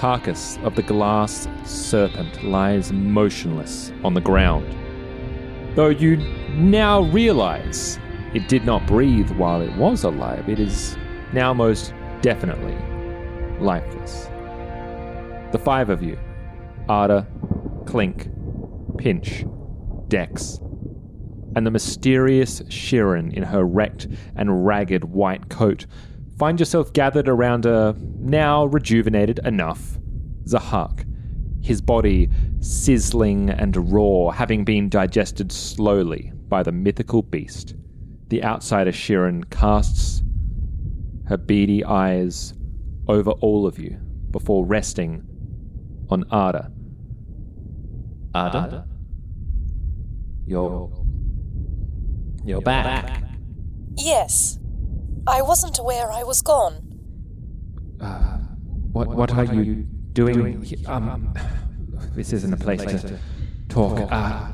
Carcass of the glass serpent lies motionless on the ground. Though you now realize it did not breathe while it was alive, it is now most definitely lifeless. The five of you Ada, Clink, Pinch, Dex, and the mysterious Shirren in her wrecked and ragged white coat find yourself gathered around a now rejuvenated enough Zahak, his body sizzling and raw, having been digested slowly by the mythical beast. The outsider Shirren casts her beady eyes over all of you before resting on Ada. Ada? You're. You're back. Yes. I wasn't aware I was gone. What, what are you doing? he- Um, this isn't a place to talk. Uh,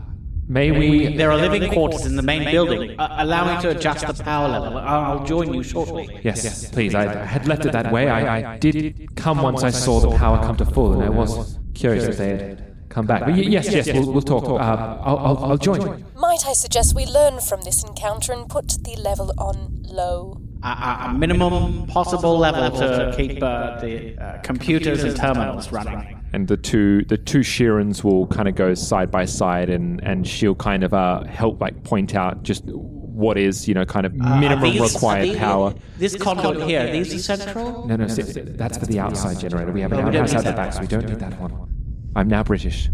may we? There are living quarters in the main building. Uh, allow me to adjust the power level. I'll join you shortly. Yes, yes, please. I, I had left it that way. I, I did come once I saw the power come to full, and I was curious if they had come back. But y- yes, yes, we'll, we'll talk. Uh, I'll, I'll, I'll join you. Might I suggest we learn from this encounter and put the level on low? A, a, a minimum possible level to keep uh, the uh, computers and terminals running. And the two the two Shirrens will kind of go side by side, and and she'll kind of uh, help like point out just what is you know kind of Uh, minimum are these- required these- power. This conduit here, are these essential? No, no, see, that's for the outside generator. We have an we outside need the that back, so we don't need that one. I'm now British.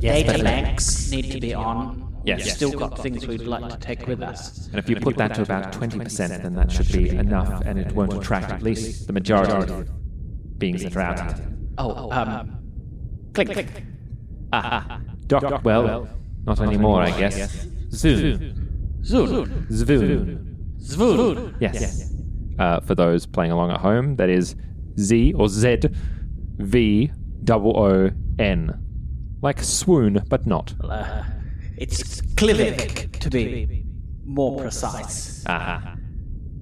Data banks need to be on. Yes. Yes. still got things we'd like to take with us. And if you put that to about 20%, then that should be enough, and it won't attract at least the majority of beings that are out here. Oh, um, click, click. Ah, Doc, well, not anymore, I guess. Zoom. Zoom. Zvoon. Zvoon. Yes. Uh, for those playing along at home, that is Z or Z V double O N. Like swoon, but not. It's Clivic, to be more precise. Aha.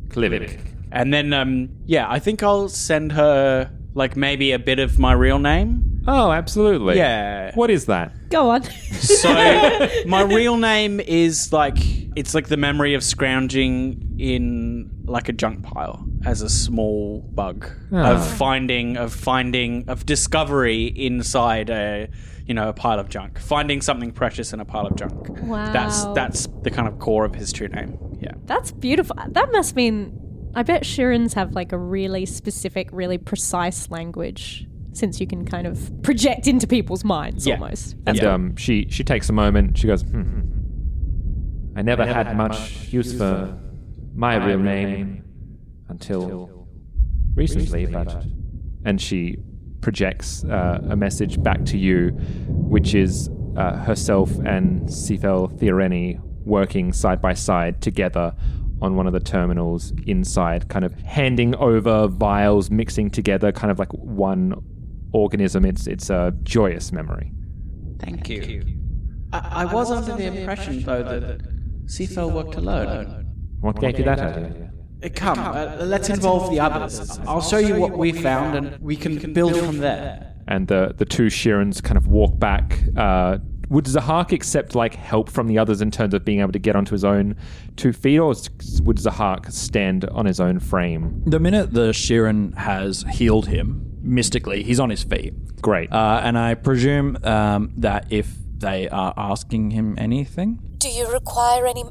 Clivic. And then, um, yeah, I think I'll send her, like, maybe a bit of my real name. Oh, absolutely. Yeah. What is that? Go on. So, my real name is, like, it's like the memory of scrounging in, like, a junk pile as a small bug. Ah. Of finding, of finding, of discovery inside a, you know, a pile of junk. Finding something precious in a pile of junk. Wow. That's, that's the kind of core of his true name. Yeah. That's beautiful. That must mean. I bet Shirrens have like a really specific, really precise language since you can kind of project into people's minds Yeah. almost. And Yeah. um, she she takes a moment. She goes, hmm. hmm. I never had much use for my real name until recently, but. And she projects uh, a message back to you, which is uh, herself and Sifel Theoreni working side by side together on one of the terminals inside, kind of handing over vials, mixing together, kind of like one organism. It's it's a joyous memory. Thank you. I, I was under the impression, though, that Seafell worked alone. What gave you that idea? Uh, Come, uh, let's involve the others. I'll show you what we found, and we can build from there. And the the two Shirrens kind of walk back. Uh, would Zahak accept like help from the others in terms of being able to get onto his own two feet, or would Zahak stand on his own frame? The minute the Shirren has healed him mystically, he's on his feet. Great. Uh, and I presume um, that if they are asking him anything, Do you require any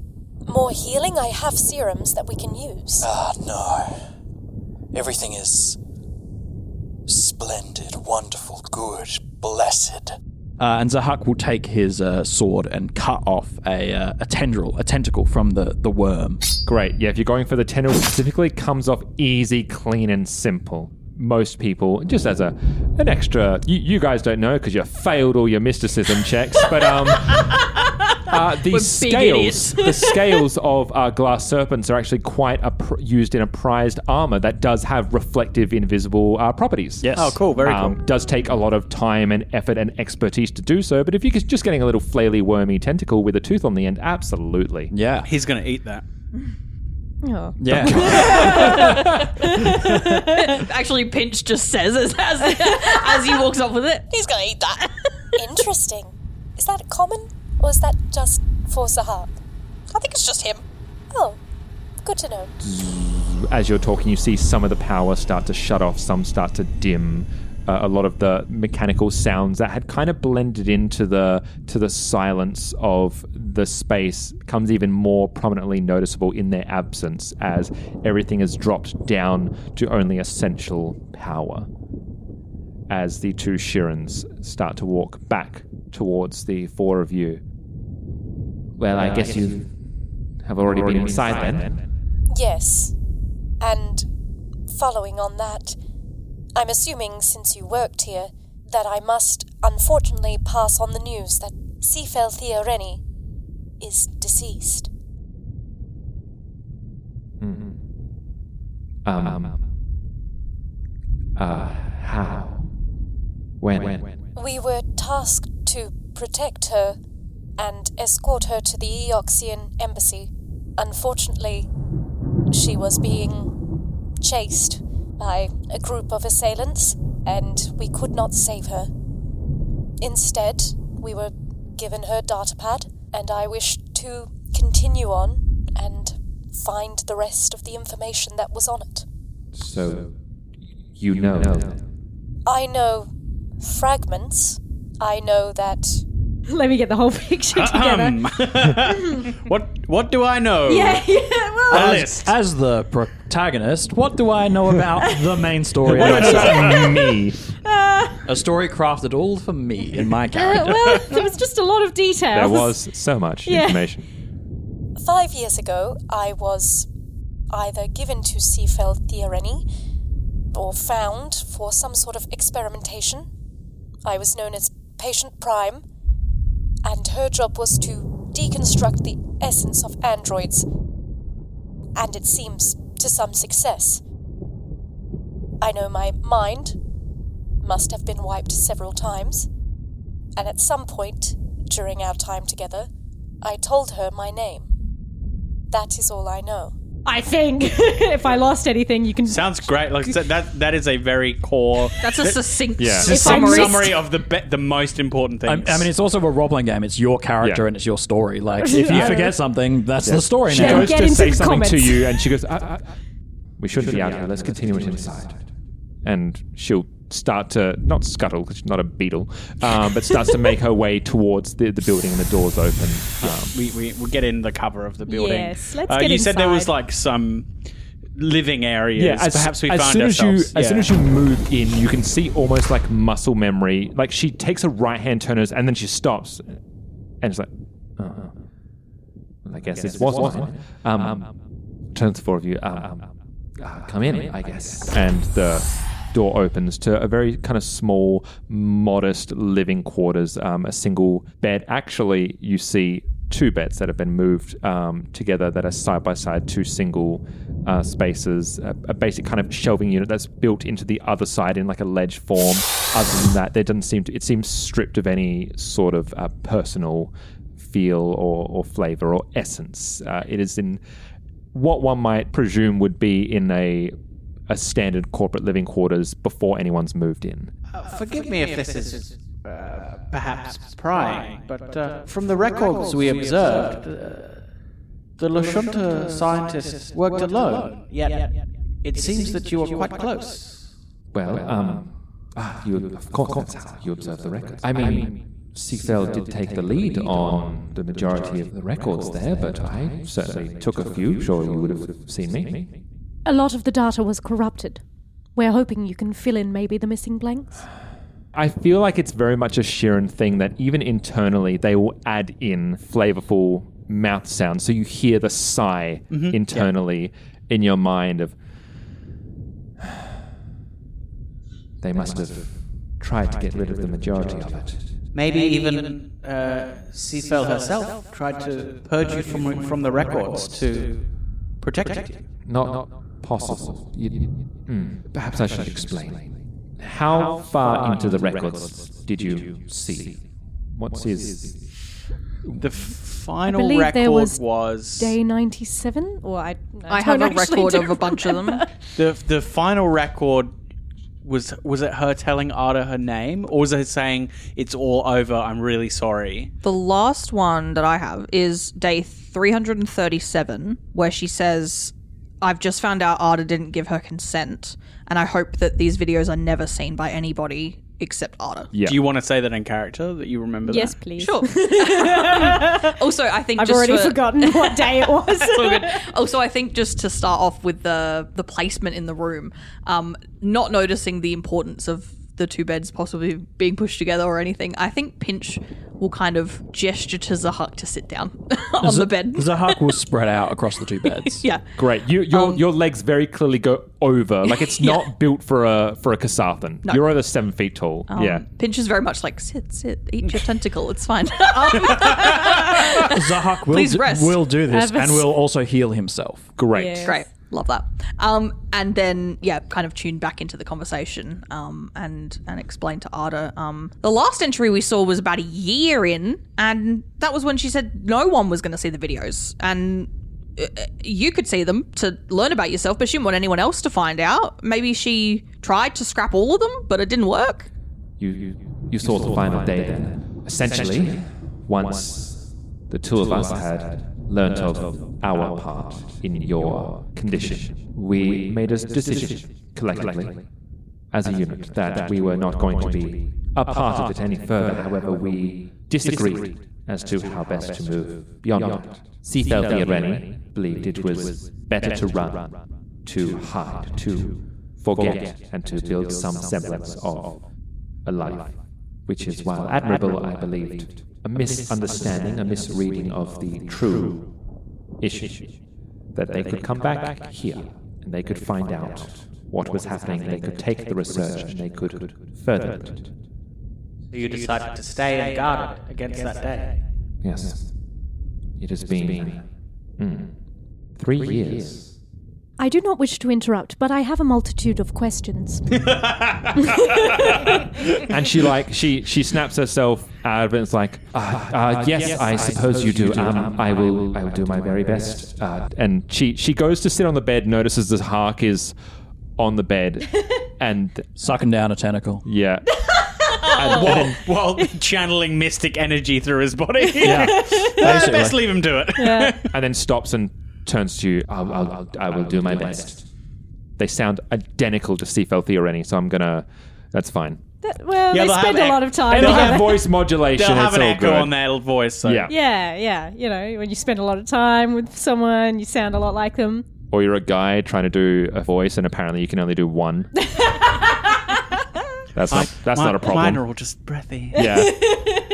more healing? I have serums that we can use. Ah, no. Everything is splendid, wonderful, good, blessed. Uh, and Zahak will take his uh, sword and cut off a, uh, a tendril, a tentacle from the, the worm. Great. Yeah, if you're going for the tendril specifically, it comes off easy, clean, and simple. Most people, just as a an extra, you, you guys don't know because you failed all your mysticism checks, but um, uh, the scales, the scales of uh, glass serpents are actually quite a pr- used in a prized armor that does have reflective, invisible uh, properties. Yes. Oh, cool. Very Um, cool. Does take a lot of time and effort and expertise to do so, but if you're just getting a little flaily, wormy tentacle with a tooth on the end, absolutely. Yeah. He's going to eat that. Oh. Yeah. Actually, Pinch just says as, as, as he walks off with it. He's gonna eat that. Interesting. Is that common? Or is that just for Zahak? I think it's just him. Oh, good to know. as you're talking, you see some of the power start to shut off, some start to dim. Uh, a lot of the mechanical sounds that had kind of blended into the to the silence of the space becomes even more prominently noticeable in their absence as everything is dropped down to only essential power. As the two Shirrens start to walk back towards the four of you. Well, I guess you have already, been inside then. Yes. And following on that, I'm assuming since you worked here that I must unfortunately pass on the news that Sifel Theoreni is deceased. Um. Uh, how? When? We were tasked to protect her and escort her to the Eoxian embassy. Unfortunately, she was being chased by a group of assailants, and we could not save her. Instead, we were given her datapad, and I wish to continue on and find the rest of the information that was on it. So, you know. I know fragments. I know that Let me get the whole picture together. Um, what what do I know? yeah, yeah. Well, A As, list. as the protagonist, what do I know about the main story? What do I know about me? A story crafted all for me and my uh, character. well, there was just a lot of details. There was so much Yeah. information. Five years ago, I was either given to Seafell Theoreni or found for some sort of experimentation. I was known as Patient Prime, and her job was to deconstruct the essence of androids. And it seems to some success. I know my mind must have been wiped several times, and at some point during our time together, I told her my name. That is all I know. I think if I lost anything, you can. Sounds great. Like that, that that is a very core That's a succinct Yeah. s- If I missed- summary of the be- the most important I, things. I mean, it's also a role playing game. It's your character Yeah. and it's your story. Like, if you forget something, that's the story She now. goes to say the something to you, and she goes, uh, uh, "We shouldn't be out here. Let's continue it inside." And she'll start to not scuttle because she's not a beetle, um, but starts to make her way towards the, the building, and the doors open. Um, we, we we get in the cover of the building. Yes, let's Uh, get You said there was like some living areas. yeah, as, perhaps we as found soon as you ourselves. as soon as you move in, you can see almost like muscle memory. Like she takes a right hand turners and then she stops, and it's like, uh-huh. I guess this was one. Um, turns to four of you. Um, uh, come in, I guess. And the door opens to a very kind of small, modest living quarters. Um, a single bed. Actually, you see two beds that have been moved um, together that are side by side, two single uh, spaces, a, a basic kind of shelving unit that's built into the other side in like a ledge form. Other than that, there doesn't seem to. It seems stripped of any sort of uh, personal feel or, or flavor or essence. Uh, it is in what one might presume would be in a a standard corporate living quarters before anyone's moved in. Uh, forgive me if this is uh, perhaps prying, but uh, from the records we observed, uh, the Lashunta scientists worked alone, yet it seems that you were quite close. Well, um, ah, you of course you observe the records. I mean, Seafell did take the lead on the majority of the records there, but I certainly took a few. Sure, you would have seen me. A lot of the data was corrupted. We're hoping you can fill in maybe the missing blanks. I feel like it's very much a Shirren thing that even internally they will add in flavorful mouth sounds. So you hear the sigh Mhm. internally in your mind of they must have tried to get rid of the majority of it. Maybe even uh, Seafell herself tried to purge you from from the records to protect you. Not, not possible. You, hmm, perhaps I should explain. How far into the records did you see? What's his? The I final believe record there was, was day 97 or I I don't have a record of a bunch of them. the the final record was was it her telling Ada her name or was it saying it's all over I'm really sorry The last one that I have is day 337, where she says, I've just found out Ada didn't give her consent, and I hope that these videos are never seen by anybody except Ada. Yeah. do you want to say that in character that you remember Yes, that? please. Sure. also, I think I've just already for- forgotten what day it was. It's all good. Also, I think just to start off with the the placement in the room, um, not noticing the importance of the two beds possibly being pushed together or anything, I think Pinch will kind of gesture to Zahak to sit down on the bed. Zahak will spread out across the two beds. yeah. Great. You, your Um, your legs very clearly go over. Like it's Yeah. not built for a for a Kasathan. No. You're over seven feet tall. Um, yeah. Pinch is very much like sit, sit, eat your tentacle. It's fine. Zahak will, Please do, rest. will do this and s- will also heal himself. Great. Yeah. Great, love that. Um, and then yeah, kind of tune back into the conversation. Um, and and explain to Ada. Um, the last entry we saw was about a year in, and that was when she said no one was going to see the videos, and uh, you could see them to learn about yourself, but she didn't want anyone else to find out. Maybe she tried to scrap all of them, but it didn't work. You you, you saw the final day then. Essentially, once the two of us had learnt of our part in your condition, we made a decision collectively as a unit that we were not going to be a part of it any further. However, we disagreed as to how best to move beyond it. Seafell Theoreni believed it was better to run, to hide, to forget, and to build some semblance of a life, which is, while admirable, I believed, a misunderstanding, a misreading of the true issue. That they could come back here and they could find out what was happening, they could take the research and they could further it. So you decided to stay and guard it against that day. Yes. It has been mm, three years. I do not wish to interrupt, but I have a multitude of questions. and she like she she snaps herself out of it's like, uh, uh, yes, I suppose you do. Um, I will I will do my very best. Uh, and she she goes to sit on the bed, notices Zahak is on the bed, and Sucking down a tentacle. yeah. while, while channeling mystic energy through his body. Yeah. Best leave him do it. Yeah. and then stops and turns to you. I'll, I'll, I'll, I will do my best. They sound identical to Seafell Theoreni, so I'm gonna. That's fine. That- well, Yeah, they they'll spend have a lot of time They'll together. have voice modulation. They'll have it's an all echo good. on their voice. So. Yeah. Yeah, yeah. You know, when you spend a lot of time with someone, you sound a lot like them. Or you're a guy trying to do a voice, and apparently you can only do one. That's not that's Mi- not a problem. Mine are all just breathy. Yeah.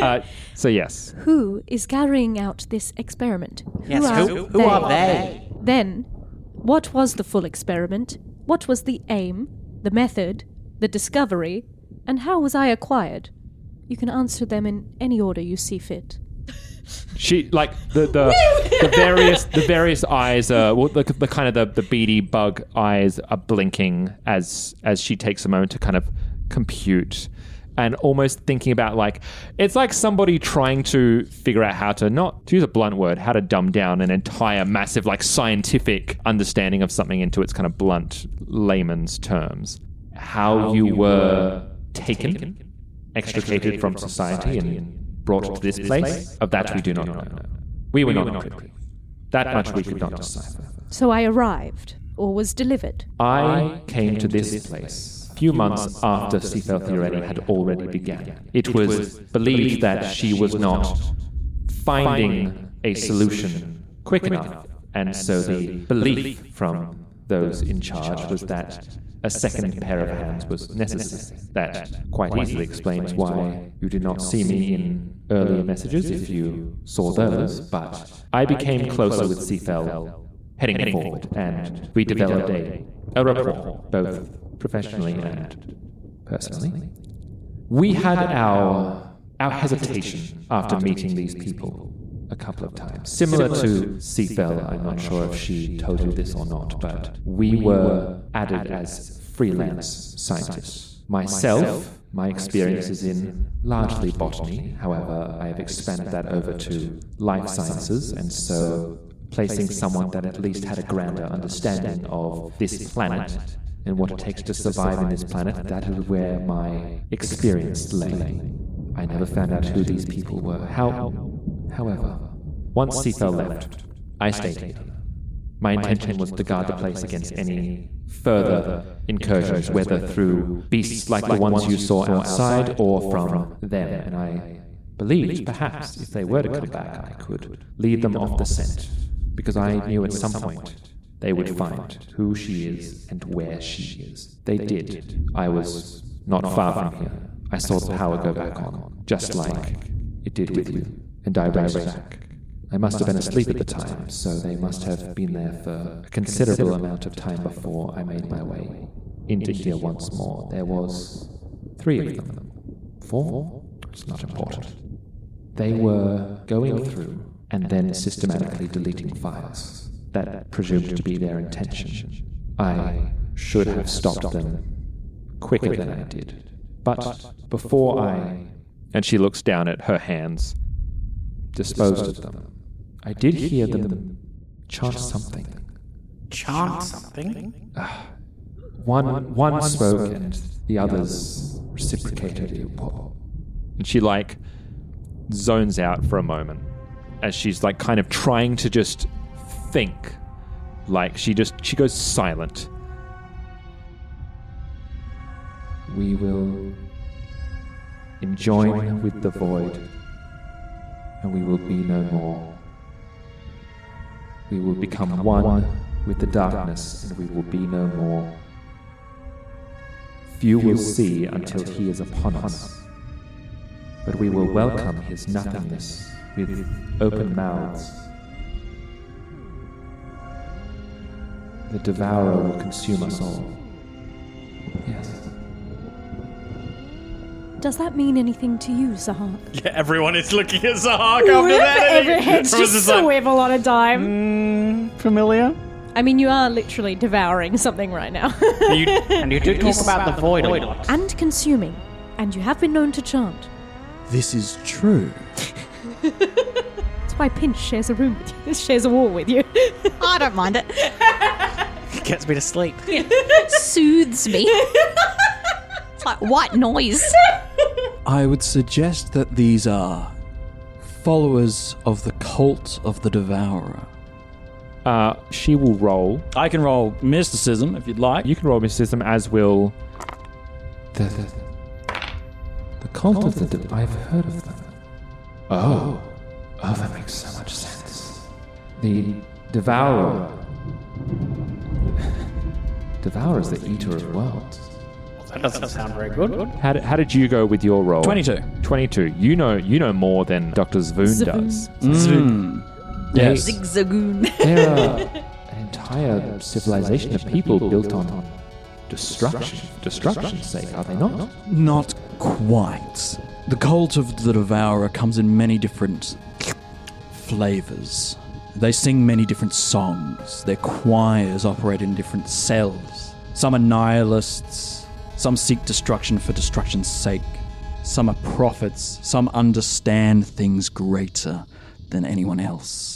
Uh, so yes, Who is carrying out this experiment? Yes, who- who are they? Then, what was the full experiment? What was the aim, the method, the discovery, and how was I acquired? You can answer them in any order you see fit. she like the the, the various the various eyes uh well, the, the kind of the, the beady bug eyes are blinking as as she takes a moment to kind of compute and almost thinking about like it's like somebody trying to figure out how to not to use a blunt word how to dumb down an entire massive like scientific understanding of something into its kind of blunt layman's terms how you were taken extricated from society and brought to this place of that we do not know. we were not privy that much we could not decipher. So I arrived, or was delivered. I came to this place a few months after Sifel Theoretti had already begun. It was believed that she was not finding a solution quick enough, and so the belief from those in charge was that a second pair of hands was necessary. That quite easily explains why you did not see me in earlier messages if you saw those, but I became closer with Sifel heading forward, and we developed a, a rapport, both professionally and personally. We had our our hesitation after meeting these people a couple of times, similar to Seafell. I'm not sure if she told you this or not, but we were added as freelance scientists. Myself, my experience is in largely botany. However, I have expanded that over to life sciences, and so placing someone that at least had a grander understanding of this planet and what it takes to survive in this planet, that is where my experience lay. I never found out who these people were. How, however, once Seafell left, I stayed here. My intention was to guard the place against any further incursions, whether through beasts like the ones you saw outside or from them, and I believed perhaps if they were to come back, I could lead them off the scent, because I knew at some point they would find who she is and where she is. They did. I was not far from here. I saw the power go back on, just like it did with you, and I rose back. I must have been asleep at the time, so they must have been there for a considerable amount of time before I made my way into here once more. There was three of them. Four? It's not important. They were going through and then systematically deleting files. That presumed to be their intention. I should have stopped them quicker than I did. But before I. And she looks down at her hands. Disposed of them. I did hear them chant something. Chant something? Ah, one, one spoke and the others reciprocated. It. And she like zones out for a moment as she's like kind of trying to just think. Like she just she goes silent. We will enjoin with the void, and we will be no more. We will become one with the darkness, and we will be no more. Few will see until he is upon us, but we will welcome his nothingness with open mouths. The devourer will consume us all. Yes. Does that mean anything to you, Sahar? Yeah, everyone is looking at Zahak after that. Every and head's everyone's just like, swivel on a dime. Hmm, familiar? I mean, you are literally devouring something right now. You, and you do talk about the void a lot. and consuming. And you have been known to chant. This is true. That's why Pinch shares a room with you. This shares a wall with you. Oh, I don't mind it. It gets me to sleep. Soothes me. it's like white noise. I would suggest that these are followers of the cult of the Devourer. Uh, she will roll. I can roll mysticism if you'd like. You can roll mysticism, as will the the, the cult of the. De- I've heard of them. Oh, oh, that makes so much sense. The devourer. Devourer is the eater of worlds. That doesn't sound very good. How did, how did you go with your role? 22. 22. You know you know more than Dr. Zvoon Zvoon. does. Mm. Yes. Zigzagoon. There are an entire civilization of people built on destruction. Destruction's sake, are they not? Not quite. The cult of the Devourer comes in many different flavors. They sing many different songs. Their choirs operate in different cells. Some are nihilists, some seek destruction for destruction's sake. Some are prophets, some understand things greater than anyone else.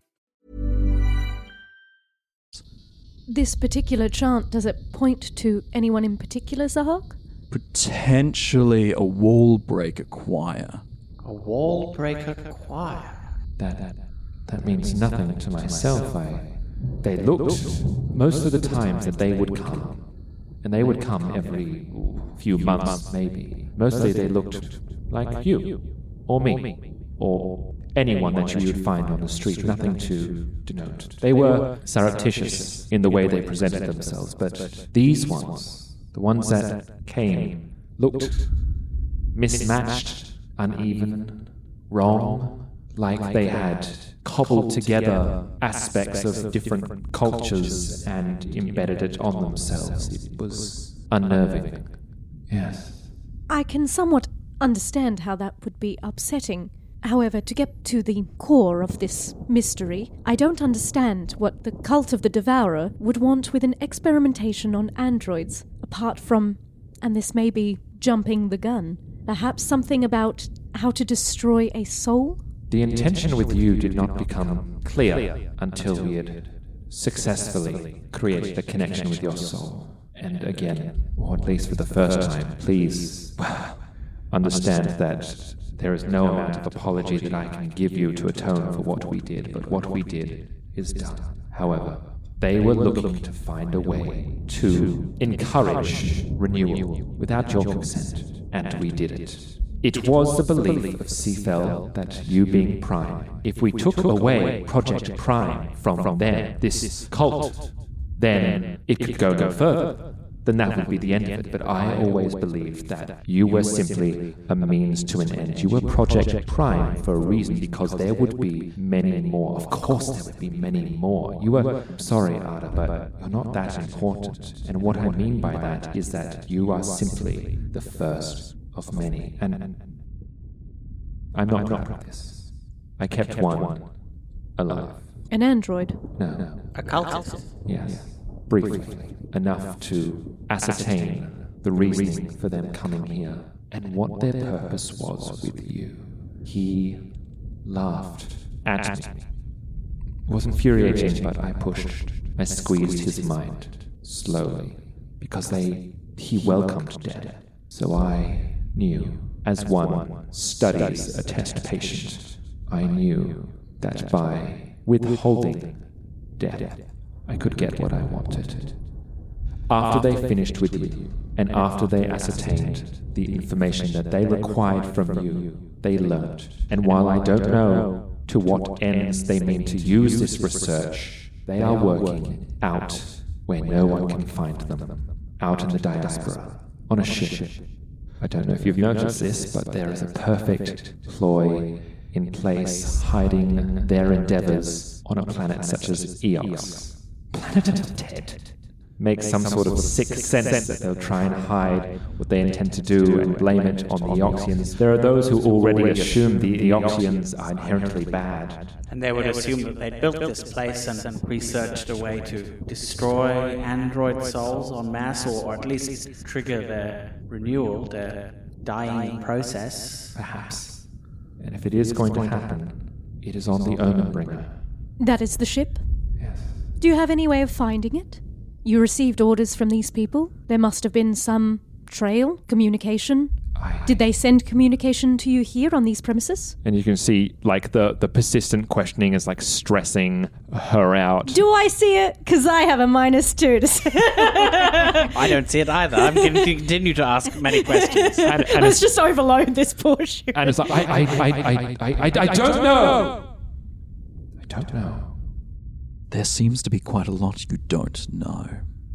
This particular chant, does it point to anyone in particular, Zahak? Potentially a wall breaker choir. A wall breaker choir. That, that, that means nothing to myself. I. They looked most of the times that they would come, and they would come every few months, maybe. Mostly they looked like you, or me, or anyone that you would find on the street. Nothing to denote. They were surreptitious in the way they presented themselves, but these ones, the ones that came, looked mismatched, uneven, wrong, like they had cobbled together aspects of different cultures and embedded it on themselves. It was unnerving. Yes. I can somewhat understand how that would be upsetting. However, to get to the core of this mystery, I don't understand what the cult of the Devourer would want with an experimentation on androids, apart from, and this may be jumping the gun, perhaps something about how to destroy a soul? The intention with you did not become clear until we had successfully created a connection with your soul. And again, or at least for the first time, please understand that there is no amount of apology that I can give you to atone for what we did, but what we did is done. However, they were looking to find a way to encourage renewal without your consent, and we did it. It was the belief of Seafell that you being Prime, if we took away Project Prime from them, this cult, then it could go no further. Then that would be the end of it. But I always believed that you were simply a means to an end. You were Project Prime for a reason because there would be many more. Of course, there would be many more. You were, sorry, Ada, but you're not that important. And what I mean by that is that you are simply the first of many. And I'm not proud of this. I kept one alive. An android? No. A cultist? Yes. Briefly. Enough to ascertain the reasoning for them coming here and what their purpose was with you. He laughed at me. It was infuriating, but I pushed. I squeezed his mind slowly because they he welcomed death. So I knew, as one studies a test patient, I knew that by withholding death, I could get what I wanted. After they finished with you, and after they ascertained the information that they required from you, they learnt. And while I don't know to what ends they mean to use this research, they are working out where no one can find them, out in the diaspora, on a ship. I don't know if you've noticed this, but there is a perfect ploy in place hiding their endeavors on a planet such as Eox. Planet of the Dead. make some sort of sixth sense that they'll try and hide what they intend to do and blame it on the Eoxians. There are those who already assume the Eoxians are inherently bad. And they would assume that they'd built this place and researched a way to destroy android souls en masse, or at least trigger their renewal, their dying process. Perhaps. And if it is going to happen, it is on the Omen Bringer. That is the ship? Yes. Do you have any way of finding it? You received orders from these people. There must have been some trail, communication. Did they send communication to you here on these premises? And you can see, like, the, the persistent questioning is, like, stressing her out. Do I see it? Because I have a minus two to say. I don't see it either. I'm going to continue to ask many questions. And, and Let's it's, just overload this poor ship. and it's like, I, I, I, I, I, I, I don't know. I don't know. There seems to be quite a lot you don't know.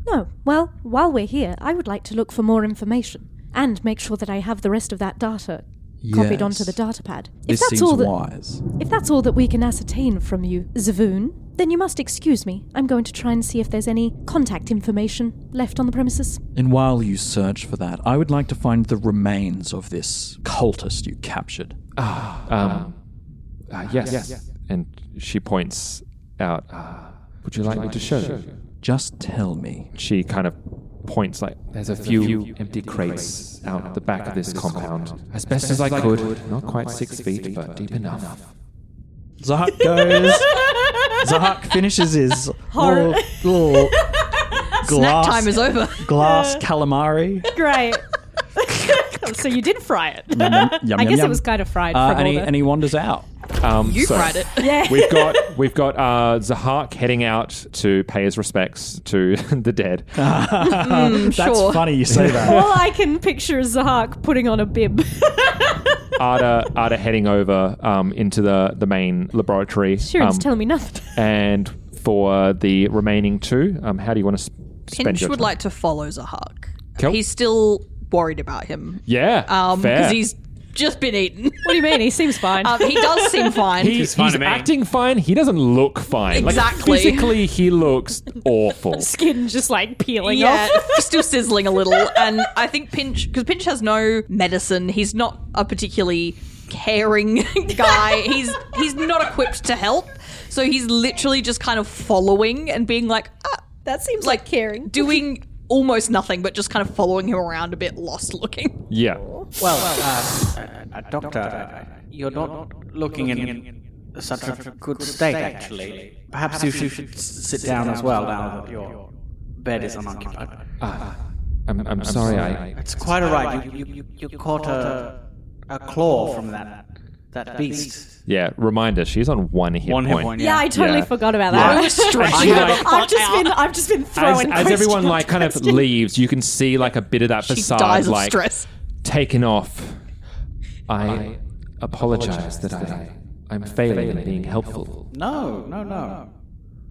No. Well, while we're here, I would like to look for more information and make sure that I have the rest of that data copied Yes. onto the data pad. This if that's seems all that, wise. If that's all that we can ascertain from you, Zavoon, then you must excuse me. I'm going to try and see if there's any contact information left on the premises. And while you search for that, I would like to find the remains of this cultist you captured. Ah um, uh, yes. And she points out, uh, would you like me to show you? Just tell me. She kind of points like, there's a few empty crates out the back of this compound. As best as I could, not quite six feet, but deep enough. Zahak goes. Zahak finishes his Horror. little, little glass, time is over. glass calamari. Great. so you did fry it. Yum, yum, yum, I guess yum. it was kind of fried Uh, from and, all he, the... and he wanders out. Um, You so fried it. Yeah. We've got we've got uh, Zahak heading out to pay his respects to the dead. Mm, That's sure. funny you say that. All I can picture is Zahak putting on a bib. Ada Ada heading over um, into the the main laboratory. Sure, um, it's telling me nothing. and for the remaining two, um, how do you want to sp- spend Pinch your would time? like to follow Zahak. Cool. He's still worried about him. yeah, Um, fair. because he's just been eaten. What do you mean? He seems fine. um, he does seem fine. He- he's acting fine. He doesn't look fine. Exactly. Like physically, he looks awful. Skin just like peeling yeah, off. still sizzling a little. And I think Pinch, because Pinch has no medicine, he's not a particularly caring guy. he's he's not equipped to help, so he's literally just kind of following and being like, ah, that seems like, caring. doing almost nothing, but just kind of following him around, a bit lost looking. Yeah. Well, uh, uh, uh, Doctor, you're not looking in such a good state, actually. Perhaps you should, should s- sit down as well now that your bed is unoccupied. I'm, I'm sorry. I It's quite all right. You, you, you, you caught a, a claw from that that beast. Yeah. Reminder: she's on one hit One hit point. point, Yeah, I totally Yeah. forgot about Yeah. that. I was stretching I, like- have just been, I've just been As, throwing. as question everyone on like kind of question. leaves, you can see like a bit of that She facade dies of like stress. taken off. I apologize that I I'm failing in being helpful. No, no, no.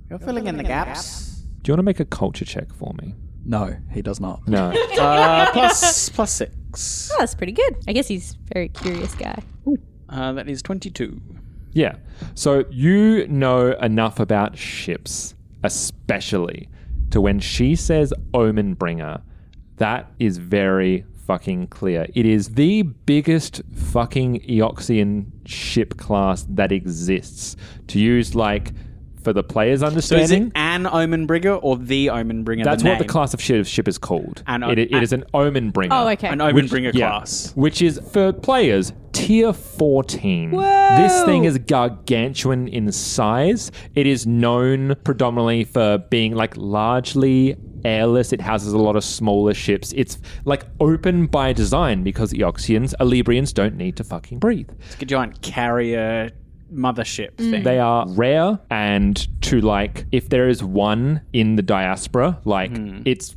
You're filling in the gaps. Do you want to make a culture check for me? No, he does not. No. Uh, plus plus six. Oh, that's pretty good. I guess he's a very curious guy. Uh, that is twenty-two. Yeah. So you know enough about ships, especially to when she says Omen Bringer, that is very fucking clear. It is the biggest fucking Eoxian ship class that exists. To use like for the player's So is understanding. it an Omen Bringer or the Omen Bringer? that's the what the class of ship, ship is called. An o- it, it an- is an Omen Bringer. Oh, okay. An Omen Which- Bringer yeah, class. Which is for players tier 14. Whoa. This thing is gargantuan in size. It is known predominantly for being like largely airless. It houses a lot of smaller ships. It's like open by design because Eoxians, Elebrians don't need to fucking breathe. It's like a giant carrier mothership Mm. thing. They are rare and to like if there is one in the diaspora, like it's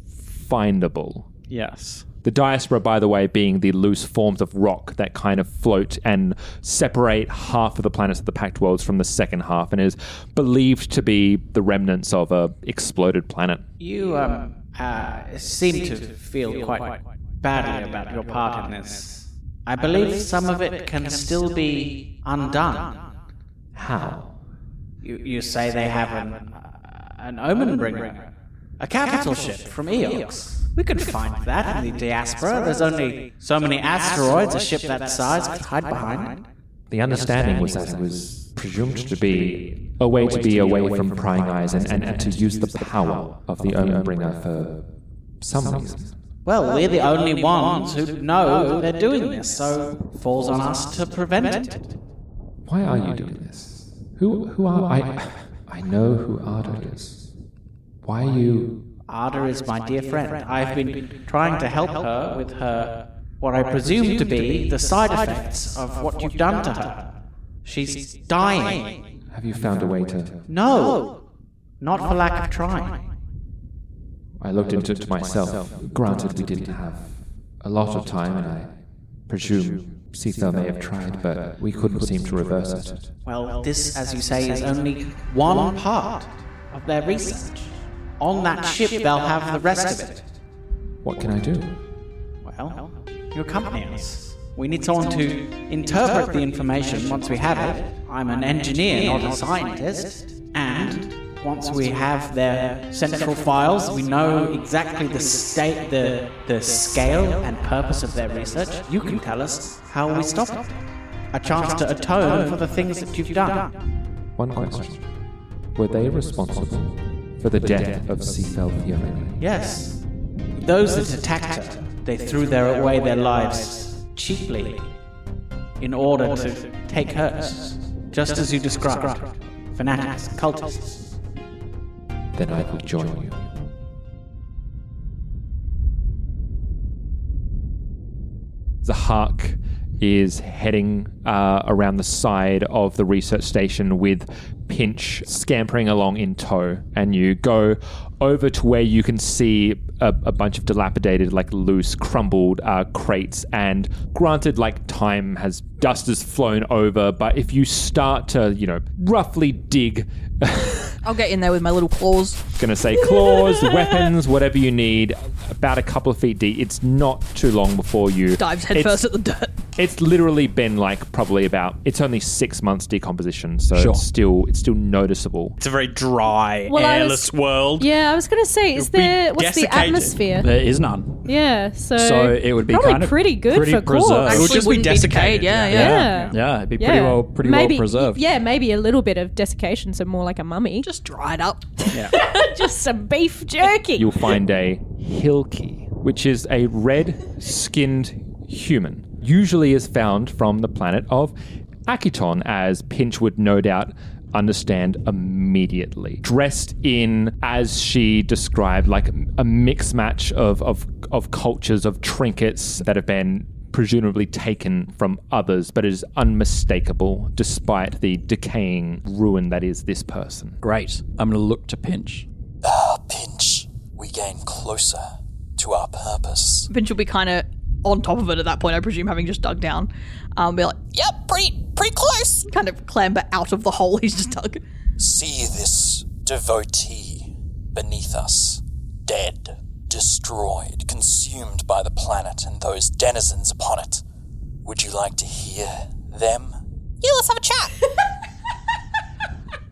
findable. yes. The diaspora, by the way, being the loose forms of rock that kind of float and separate half of the planets of the Pact Worlds from the second half, and is believed to be the remnants of a exploded planet. You um, uh, seem to feel quite badly about your part in this. I believe some of it can still be undone. How? You, you say they have an, uh, an omen bringer. A capital ship from Eox. We could find that in the diaspora. There's only so many asteroids a ship that size could hide behind. The understanding was that it was presumed to be a way to be away from prying eyes and, and, and to use the power of the omen bringer for some reason. Well, we're the only ones who know they're doing this, so falls on us to prevent it. Why are you doing this? Who who are I? I know who Ada is. Why are you? Ada is my dear friend. I've been trying to help her with her, what I presume to be the side effects of what you've done to her. She's dying. Have you found a way to? No, not for lack of trying. I looked into it myself. Granted, we didn't have a lot of time, and I presume Cethel may have tried, but we couldn't seem to reverse it. Well, this, as you say, is only one part of their research. On that ship, they'll have the rest of it. What can I do? Well, you accompany us. We need someone to interpret the information once we have it. I'm an engineer, not a scientist. And once we have their central files, we know exactly the state, the the scale and purpose of their research. You can tell us how we stop it. A chance to atone for the things that you've done. One question: Were they responsible for the death of Cethel Theorini? Yes. Those that attacked her, they threw their away their lives cheaply in order to take hers, just as you described. Fanatics, cultists. Then I will join you. Zahak is heading uh, around the side of the research station with Pinch scampering along in tow, and you go over to where you can see a, a bunch of dilapidated, like loose, crumbled uh, crates. And granted, like time has dust has flown over, but if you start to, you know, roughly dig. I'll get in there with my little claws. Gonna say claws, weapons, whatever you need. About a couple of feet deep. It's not too long before you Dives headfirst at the dirt. It's literally been like probably about. It's only six months decomposition, so Sure. it's still it's still noticeable. It's a very dry, Well, I was- airless world. Yeah, I was going to say, is You'll be there what's the desiccated. atmosphere? There is none. Yeah, so So it would be probably kind of pretty good pretty for corpse. preserved. It would just be wouldn't be desiccated. decayed, yeah, Yeah. yeah. Yeah, it'd be Yeah. pretty well pretty maybe, well preserved. Yeah, maybe a little bit of desiccation, so more like a mummy. Just dried up. Just some beef jerky. You'll find a Hilki, which is a red-skinned human. Usually is found from the planet of Akiton, as Pinch would no doubt understand immediately. Dressed in, as she described, like a mix match of, of, of cultures, of trinkets that have been presumably taken from others, but is unmistakable despite the decaying ruin that is this person. Great. I'm going to look to Pinch. Ah, Pinch. We gain closer to our purpose. Pinch will be kind of on top of it at that point, I presume, having just dug down. Um, be like, yep, pretty, pretty close. Kind of clamber out of the hole he's just dug. See this devotee beneath us, dead, destroyed, consumed by the planet and those denizens upon it. Would you like to hear them? Yeah, let's have a chat.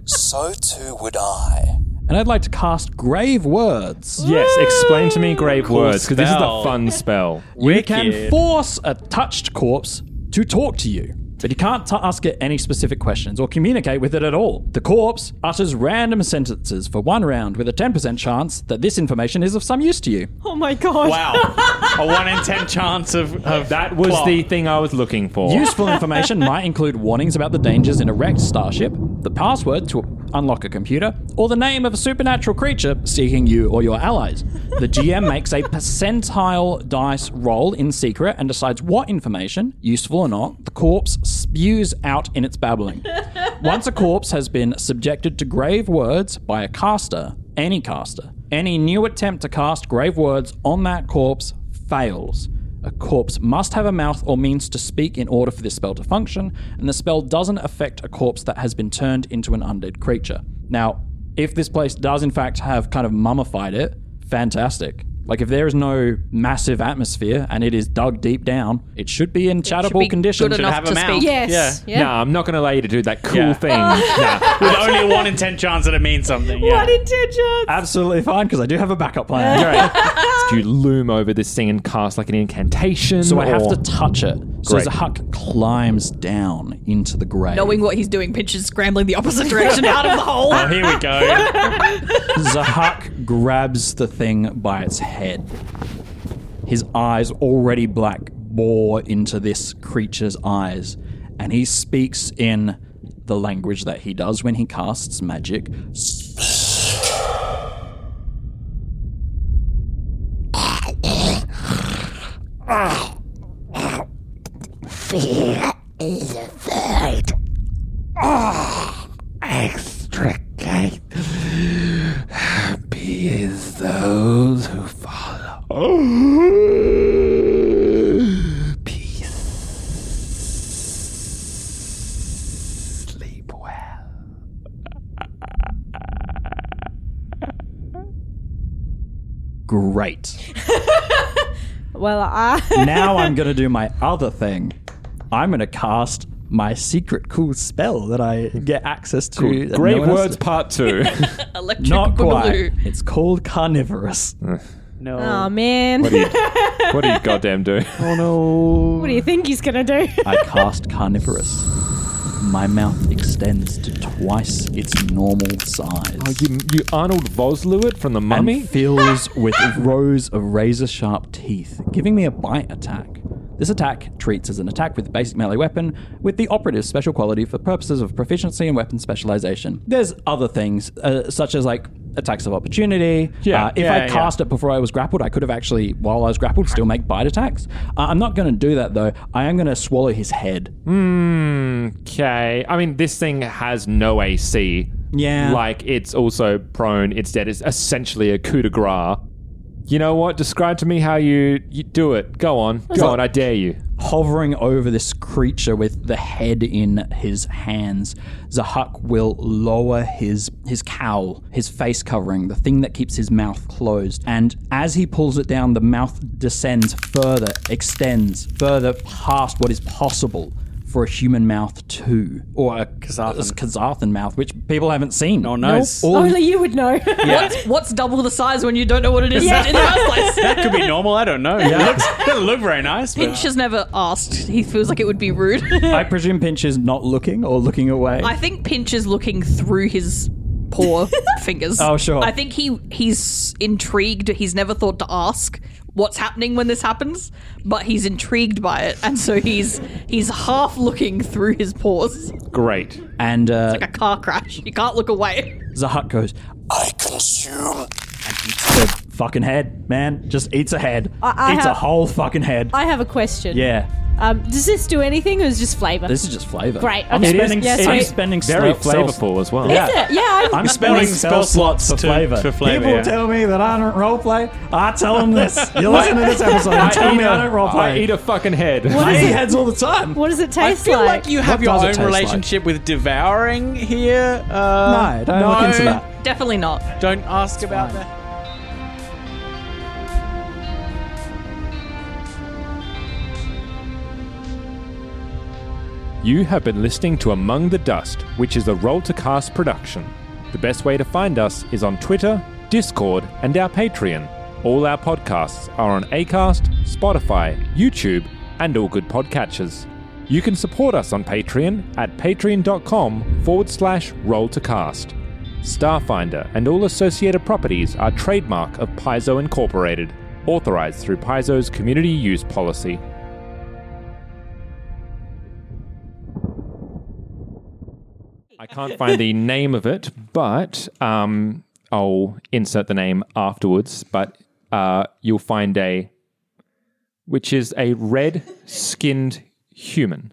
So too would I. And I'd like to cast Grave Words. Yes, explain to me grave Cool words, because this is a spell. fun spell. You can Wicked. force a touched corpse to talk to you, but you can't t- ask it any specific questions or communicate with it at all. The corpse utters random sentences for one round with a 10% chance that this information is of some use to you. oh my god. Wow. a 1 in 10 chance of, of That was plot. the thing I was looking for. Useful information might include warnings about the dangers in a wrecked starship, the password to unlock a computer, or the name of a supernatural creature seeking you or your allies. The GM makes a percentile dice roll in secret and decides what information, useful or not, the corpse spews out in its babbling. Once a corpse has been subjected to grave words by a caster, any caster, any new attempt to cast grave words on that corpse fails. A corpse must have a mouth or means to speak in order for this spell to function, and the spell doesn't affect a corpse that has been turned into an undead creature. Now, if this place does in fact have kind of mummified it, fantastic. Like if there is no massive atmosphere and it is dug deep down, it should be in chattable be condition. good enough have a mouth. speak. Yes. Yeah. Yeah. No, I'm not going to allow you to do that cool Yeah. thing. Nah. With only a one in ten chance that it means something. Yeah. What intentions? Absolutely fine because I do have a backup plan. Right. Do you loom over this thing and cast like an incantation? So I have or- to touch it. So Great. Zahak climbs down into the grave. Knowing what he's doing, Pinch is scrambling the opposite direction out of the hole. Oh, here we go. Zahak grabs the thing by its head. His eyes, already black, bore into this creature's eyes, and he speaks in the language that he does when he casts magic. Fear is a third. Ah, extricate. Happy is those who follow. Peace. Sleep well. Great. Well, I. now I'm going to do my other thing. I'm going to cast my secret cool spell that I get access to. Cool. that Grave no one else words does. part two. Electric Not boogaloo. quite. It's called carnivorous. No. Oh man. what do you, what do you goddamn do? Oh no. What do you think he's gonna do? I cast carnivorous. My mouth extends to twice its normal size. Oh, you, you Arnold Vosloo from the mummy? and fills with rows of razor sharp teeth, giving me a bite attack. This attack treats as an attack with basic melee weapon, with the operative special quality for purposes of proficiency and weapon specialization. There's other things, uh, such as like attacks of opportunity. Yeah, Uh, if yeah, I yeah. cast it before I was grappled, I could have actually, while I was grappled, still make bite attacks. Uh, I'm not going to do that though. I am going to swallow his head. Hmm. Okay. I mean, this thing has no AC. Yeah. Like, it's also prone. It's dead. It's essentially a coup de grace. You know what? Describe to me how you, you do it. Go on. Go on. I dare you. hovering over this creature with the head in his hands, Zahak will lower his his cowl, his face covering, the thing that keeps his mouth closed. And as he pulls it down, the mouth descends further, extends further past what is possible for a human mouth too, or a Kasathan, Kasathan mouth, which people haven't seen. Oh no. Nice. All Only you would know. What's, what's double the size when you don't know what it is Yeah. in the first place? That could be normal. I don't know. Yeah. It looks, doesn't look very nice. But Pinch has never asked. He feels like it would be rude. I presume Pinch is not looking or looking away. I think Pinch is looking through his poor fingers. Oh, sure. I think he he's intrigued. He's never thought to ask what's happening when this happens, but he's intrigued by it, and so he's he's half looking through his paws. Great. and uh, Like a car crash. You can't look away. Zahak goes, I consume. The fucking head, man. Just eats a head. I- I eats a whole fucking head. I have a question. yeah. Um, does this do anything, or is it just flavor? This is just flavor. Great, I'm okay. It is- spending, yeah, I'm sweet. spending Very spell- flavorful as well. Yeah. Is it? Yeah. I'm, I'm spending spell spell slots slots for to- flavor. for flavor, People yeah. tell me that I don't roleplay. I tell them this. You listen to this episode and tell me I don't roleplay. I roleplay. eat a fucking head. I eat heads all the time. what does it I taste feel like? like you have What your does it own taste relationship with devouring here. Uh, No, don't look into that. Definitely not. Don't ask about that. You have been listening to Among the Dust, which is a Role to Cast production. The best way to find us is on Twitter, Discord, and our Patreon. All our podcasts are on Acast, Spotify, YouTube, and all good podcatchers. You can support us on Patreon at patreon.com forward slash role to cast. Starfinder and all associated properties are trademark of Paizo Incorporated, authorized through Paizo's community use policy. I can't find the name of it, but um, I'll insert the name afterwards. But uh, you'll find a, which is a red skinned human.